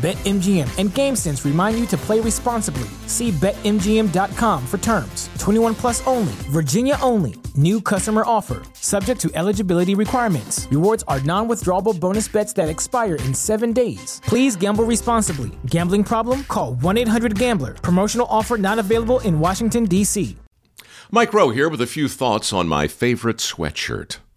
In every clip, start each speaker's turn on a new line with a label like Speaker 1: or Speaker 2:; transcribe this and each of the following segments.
Speaker 1: BetMGM and GameSense remind you to play responsibly. See BetMGM.com for terms. 21 plus only, Virginia only. New customer offer, subject to eligibility requirements. Rewards are non withdrawable bonus bets that expire in seven days. Please gamble responsibly. Gambling problem? Call 1 800 Gambler. Promotional offer not available in Washington, D.C.
Speaker 2: Mike Rowe here with a few thoughts on my favorite sweatshirt.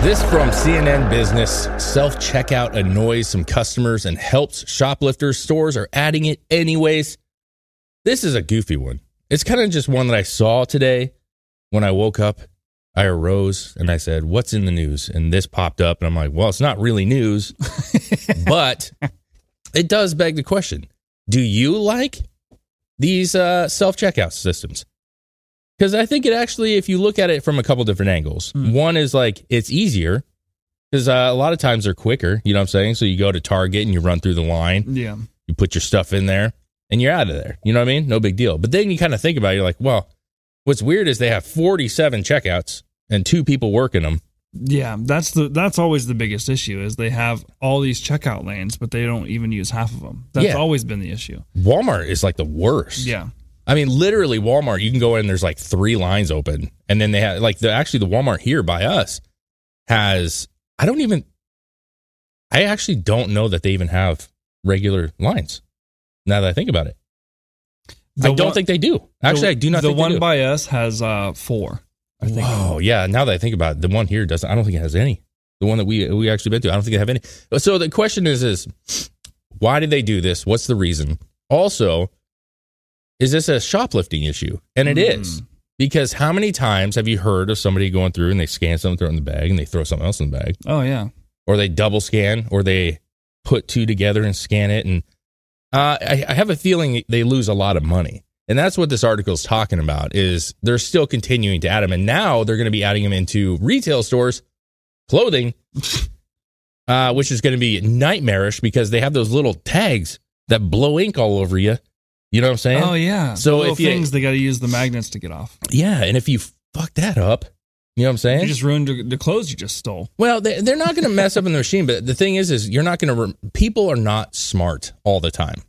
Speaker 3: This from CNN Business. Self checkout annoys some customers and helps shoplifters. Stores are adding it anyways. This is a goofy one. It's kind of just one that I saw today when I woke up. I arose and I said, What's in the news? And this popped up. And I'm like, Well, it's not really news, but it does beg the question Do you like these uh, self checkout systems? Because I think it actually, if you look at it from a couple different angles,
Speaker 4: Hmm.
Speaker 3: one is like it's easier because uh, a lot of times they're quicker. You know what I'm saying? So you go to Target and you run through the line,
Speaker 4: Yeah.
Speaker 3: you put your stuff in there, and you're out of there. You know what I mean? No big deal. But then you kind of think about it, you're like, well, what's weird is they have 47 checkouts and two people working them.
Speaker 4: Yeah, that's the that's always the biggest issue is they have all these checkout lanes, but they don't even use half of them. That's
Speaker 3: Yeah.
Speaker 4: always been the issue.
Speaker 3: Walmart is like the worst.
Speaker 4: Yeah.
Speaker 3: I mean, literally, Walmart. You can go in. There's like three lines open, and then they have like the actually the Walmart here by us has. I don't even. I actually don't know that they even have regular lines. Now that I think about it, I don't
Speaker 4: one-
Speaker 3: think they do. Actually,
Speaker 4: the,
Speaker 3: I do not.
Speaker 4: The
Speaker 3: think they
Speaker 4: one by us has uh four. I think.
Speaker 3: Oh yeah. Now that I think about it, the one here doesn't. I don't think it has any. The one that we we actually been to, I don't think they have any. So the question is: is why did they do this? What's the reason? Also, is this a shoplifting issue? And it is because how many times have you heard of somebody going through and they scan something, throw it in the bag, and they throw something else in the bag,
Speaker 4: Oh yeah.
Speaker 3: or they double scan, or they put two together and scan it, and uh, I, I have a feeling they lose a lot of money. And that's what this article is talking about is they're still continuing to add them. And now they're going to be adding them into retail stores, clothing, uh, which is going to be nightmarish because they have those little tags that blow ink all over you. You know what I'm saying?
Speaker 4: Oh yeah.
Speaker 3: So
Speaker 4: The
Speaker 3: if you-
Speaker 4: things they got to use the magnets to get off.
Speaker 3: Yeah. And if you fuck that up, you know what I'm saying?
Speaker 4: You just ruined the- the clothes you just stole.
Speaker 3: Well, they, they're not going to mess up in the machine, but the thing is, is you're not going to. Re- people are not smart all the time,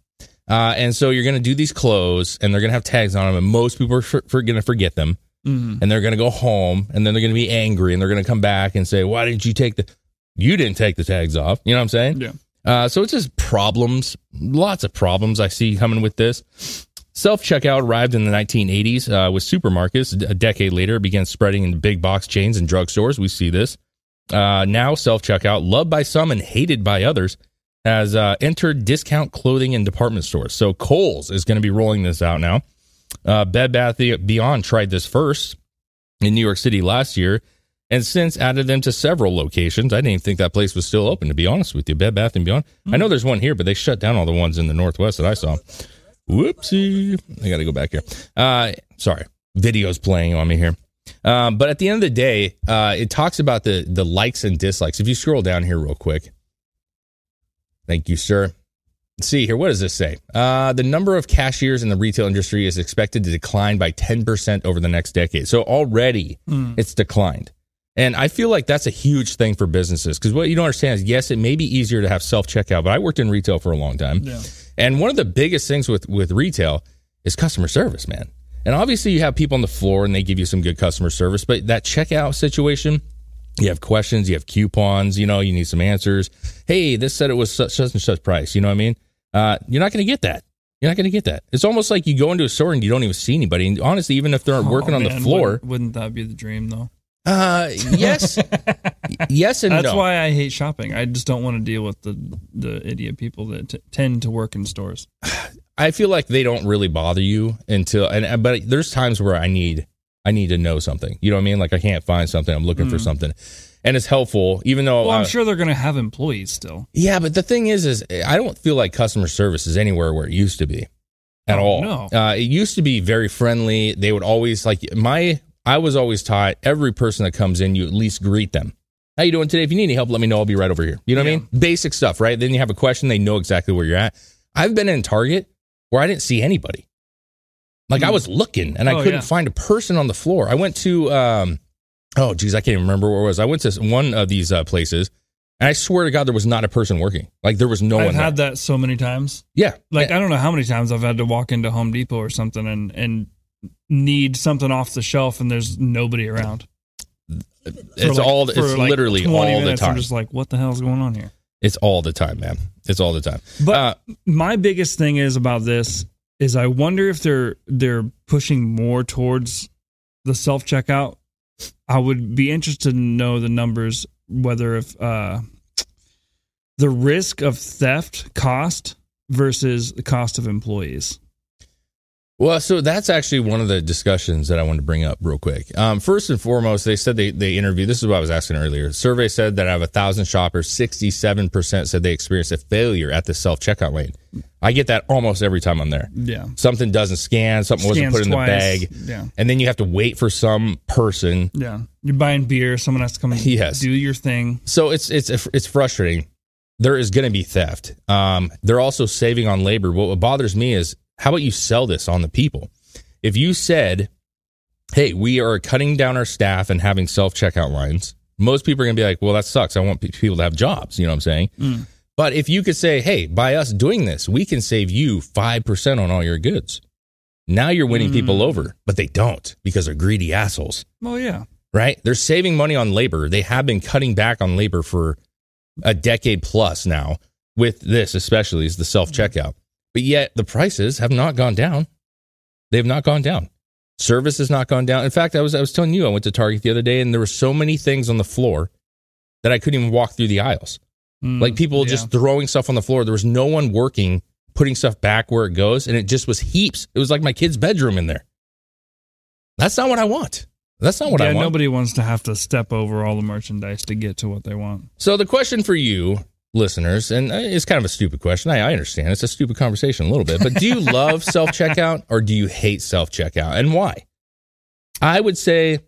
Speaker 3: uh, and so you're going to do these clothes, and they're going to have tags on them, and most people are for, for going to forget them,
Speaker 4: Mhm.
Speaker 3: and they're going to go home, and then they're going to be angry, and they're going to come back and say, "Why didn't you take the? You didn't take the tags off." You know what I'm saying?
Speaker 4: Yeah.
Speaker 3: Uh, so it's just problems, lots of problems I see coming with this. Self checkout arrived in the 1980s uh, with supermarkets. A decade later, it began spreading into big box chains and drugstores. We see this. Uh, now, self checkout, loved by some and hated by others, has uh, entered discount clothing and department stores. So, Kohl's is going to be rolling this out now. Uh, Bed Bath Beyond tried this first in New York City last year and since added them to several locations. I didn't even think that place was still open, to be honest with you. Bed Bath and Beyond. I know there's one here, but they shut down all the ones in the Northwest that I saw. Whoopsie. I got to go back here. Uh, sorry. Video's playing on me here. Um, but at the end of the day, uh, it talks about the the likes and dislikes. If you scroll down here real quick, thank you, sir. Let's see here. What does this say? Uh, the number of cashiers in the retail industry is expected to decline by 10% over the next decade. So already it's declined. And I feel like that's a huge thing for businesses because what you don't understand is yes, it may be easier to have self checkout, but I worked in retail for a long time.
Speaker 4: Yeah.
Speaker 3: And one of the biggest things with, with retail is customer service, man. And obviously, you have people on the floor and they give you some good customer service, but that checkout situation, you have questions, you have coupons, you know, you need some answers. Hey, this said it was such, such and such price. You know what I mean? Uh, you're not going to get that. You're not going to get that. It's almost like you go into a store and you don't even see anybody. And honestly, even if they're working
Speaker 4: Oh,
Speaker 3: on the floor,
Speaker 4: Wouldn't, wouldn't that be the dream though?
Speaker 3: Uh, yes, yes, and
Speaker 4: That's
Speaker 3: no.
Speaker 4: why I hate shopping. I just don't want to deal with the the idiot people that t- tend to work in stores.
Speaker 3: I feel like they don't really bother you until and but there's times where I need I need to know something. You know what I mean? Like I can't find something. I'm looking for something. And it's helpful, even though
Speaker 4: Well, I'm
Speaker 3: uh,
Speaker 4: sure they're going to have employees still.
Speaker 3: Yeah, but the thing is, is I don't feel like customer service is anywhere where it used to be at
Speaker 4: Oh,
Speaker 3: all.
Speaker 4: no.
Speaker 3: Uh, it used to be very friendly. They would always like my. I was always taught every person that comes in, you at least greet them. How you doing today? If you need any help, let me know. I'll be right over here. You know what I mean? Basic stuff, right? Then you have a question, they know exactly where you're at. I've been in Target where I didn't see anybody. Like I was looking and I
Speaker 4: Oh,
Speaker 3: couldn't
Speaker 4: yeah.
Speaker 3: find a person on the floor. I went to um oh geez, I can't even remember where it was. I went to one of these uh, places and I swear to God there was not a person working. Like there was no one.
Speaker 4: I've had
Speaker 3: there.
Speaker 4: that so many times.
Speaker 3: Yeah.
Speaker 4: Like I don't know how many times I've had to walk into Home Depot or something and and need something off the shelf and there's nobody around.
Speaker 3: It's
Speaker 4: like-
Speaker 3: all. It's
Speaker 4: like
Speaker 3: literally
Speaker 4: 20
Speaker 3: all the time.
Speaker 4: I'm just like, what the hell's going on here?
Speaker 3: it's all the time, man. It's all the time.
Speaker 4: But
Speaker 3: Uh,
Speaker 4: my biggest thing is about this is I wonder if they're they're pushing more towards the self checkout. I would be interested to know the numbers whether if uh, the risk of theft cost versus the cost of employees.
Speaker 3: Well, so that's actually one of the discussions that I wanted to bring up real quick. Um, first and foremost, they said they, they interviewed. This is what I was asking earlier. Survey said that out of a thousand shoppers, sixty-seven percent said they experienced a failure at the self checkout lane. I get that almost every time I'm there.
Speaker 4: Yeah.
Speaker 3: Something doesn't scan, something wasn't
Speaker 4: Scans
Speaker 3: put in
Speaker 4: twice.
Speaker 3: the bag,
Speaker 4: Yeah.
Speaker 3: and then you have to wait for some person.
Speaker 4: Yeah. You're buying beer, someone has to come and
Speaker 3: Yes.
Speaker 4: do your thing.
Speaker 3: So it's it's it's frustrating. There is going to be theft. Um, they're also saving on labor. What bothers me is how about you sell this on the people? If you said, "Hey, we are cutting down our staff and having self checkout lines," most people are going to be like, "Well, that sucks. I want people to have jobs." You know what I'm saying? Mm. But if you could say, "Hey, by us doing this, we can save you five percent on all your goods," now you're winning people mm. over. But they don't because they're greedy assholes
Speaker 4: Oh yeah.
Speaker 3: right? They're saving money on labor. They have been cutting back on labor for a decade plus now with this, especially is the self checkout. But yet the prices have not gone down. They have not gone down. Service has not gone down. In fact, I was I was telling you I went to Target the other day and there were so many things on the floor that I couldn't even walk through the aisles.
Speaker 4: Mm,
Speaker 3: Like people
Speaker 4: yeah.
Speaker 3: just throwing stuff on the floor. There was no one working, putting stuff back where it goes, and it just was heaps. It was like my kid's bedroom in there. That's not what I want. That's not what
Speaker 4: yeah,
Speaker 3: I want.
Speaker 4: nobody wants to have to step over all the merchandise to get to what they want.
Speaker 3: So the question for you, listeners, and it's kind of a stupid question. I, I understand it's a stupid conversation a little bit, but do you love self checkout or do you hate self checkout, and why? I would say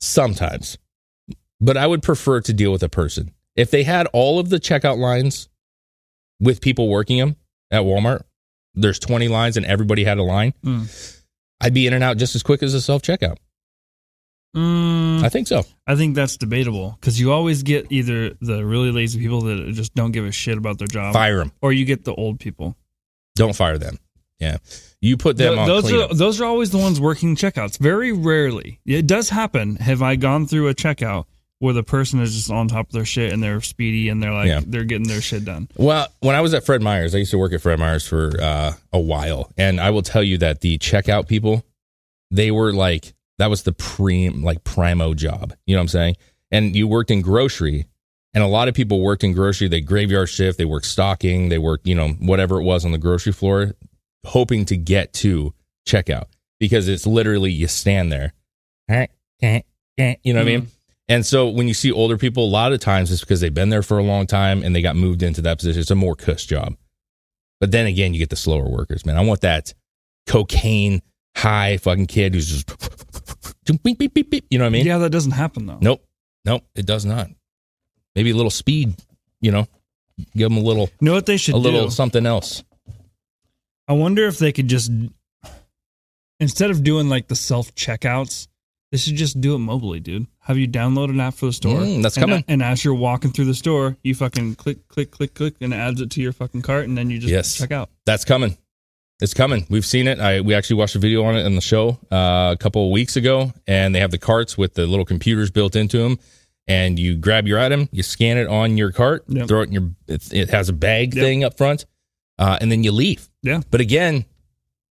Speaker 3: sometimes, but I would prefer to deal with a person. If they had all of the checkout lines with people working them at Walmart, there's 20 lines and everybody had a line.
Speaker 4: Mm.
Speaker 3: I'd be in and out just as quick as a self checkout.
Speaker 4: Mm,
Speaker 3: I think so.
Speaker 4: I think that's debatable because you always get either the really lazy people that just don't give a shit about their job,
Speaker 3: Fire them.
Speaker 4: or you get the old people.
Speaker 3: Don't fire them. Yeah. You put them
Speaker 4: Th-
Speaker 3: on
Speaker 4: those
Speaker 3: cleanup.
Speaker 4: are those are always the ones working checkouts. Very rarely, it does happen. Have I gone through a checkout where the person is just on top of their shit and they're speedy and they're like
Speaker 3: Yeah.
Speaker 4: they're getting their shit done?
Speaker 3: Well, when I was at Fred Meyer's, I used to work at Fred Meyer's for uh, a while, and I will tell you that the checkout people, they were like that was the pre like primo job. You know what I'm saying? And you worked in grocery, and a lot of people worked in grocery. They graveyard shift, they worked stocking, they worked you know whatever it was on the grocery floor, hoping to get to checkout because it's literally you stand there, you know what I mean? Mm-hmm. And so when you see older people, a lot of times it's because they've been there for a long time and they got moved into that position. It's a more cush job. But then again, you get the slower workers, man. I want that cocaine high fucking kid who's just, beep, beep, beep, beep. You know what I mean?
Speaker 4: Yeah, that doesn't happen though.
Speaker 3: Nope. Nope. It does not. Maybe a little speed, you know, give them a little,
Speaker 4: You know what they should
Speaker 3: a little
Speaker 4: do?
Speaker 3: something else.
Speaker 4: I wonder if they could just instead of doing like the self checkouts, they should just do it mobily, dude. Have you download an app for the store?
Speaker 3: Mm, that's
Speaker 4: and,
Speaker 3: coming.
Speaker 4: And as you're walking through the store, you fucking click, click, click, click, and it adds it to your fucking cart, and then you just
Speaker 3: Yes.
Speaker 4: check out.
Speaker 3: That's coming. It's coming. We've seen it. I we actually watched a video on it in the show uh, a couple of weeks ago, and they have the carts with the little computers built into them. And you grab your item, you scan it on your cart,
Speaker 4: Yep.
Speaker 3: throw it in your. It, it has a bag
Speaker 4: Yep.
Speaker 3: thing up front, uh, and then you leave.
Speaker 4: Yeah.
Speaker 3: But again,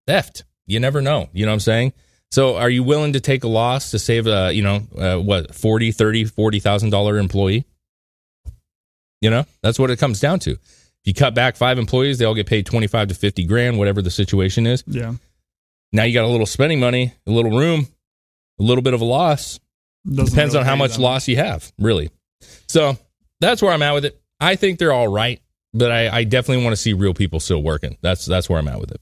Speaker 3: theft. You never know. You know what I'm saying? So are you willing to take a loss to save a, you know, uh, what, 40, 30, 40,000 dollar employee? You know, that's what it comes down to. If you cut back five employees, they all get paid 25 to 50 grand, whatever the situation is.
Speaker 4: Yeah.
Speaker 3: Now you got a little spending money, a little room, a little bit of a loss.
Speaker 4: Doesn't
Speaker 3: Depends
Speaker 4: really
Speaker 3: on how much
Speaker 4: that
Speaker 3: loss you have, really. So that's where I'm at with it. I think they're all right, but I, I definitely want to see real people still working. That's that's where I'm at with it.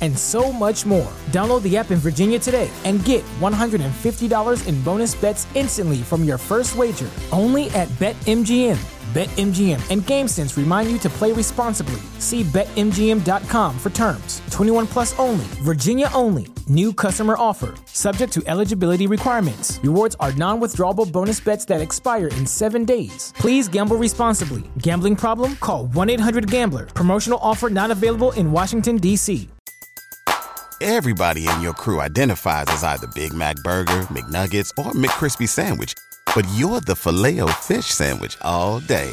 Speaker 1: and so much more. Download the app in Virginia today and get $150 in bonus bets instantly from your first wager. Only at BetMGM. BetMGM and GameSense remind you to play responsibly. See BetMGM.com for terms. 21 plus only, Virginia only. New customer offer, subject to eligibility requirements. Rewards are non withdrawable bonus bets that expire in seven days. Please gamble responsibly. Gambling problem? Call 1 800 Gambler. Promotional offer not available in Washington, D.C.
Speaker 5: Everybody in your crew identifies as either Big Mac Burger, McNuggets, or McCrispy Sandwich. But you're the Filet-O-Fish Sandwich all day.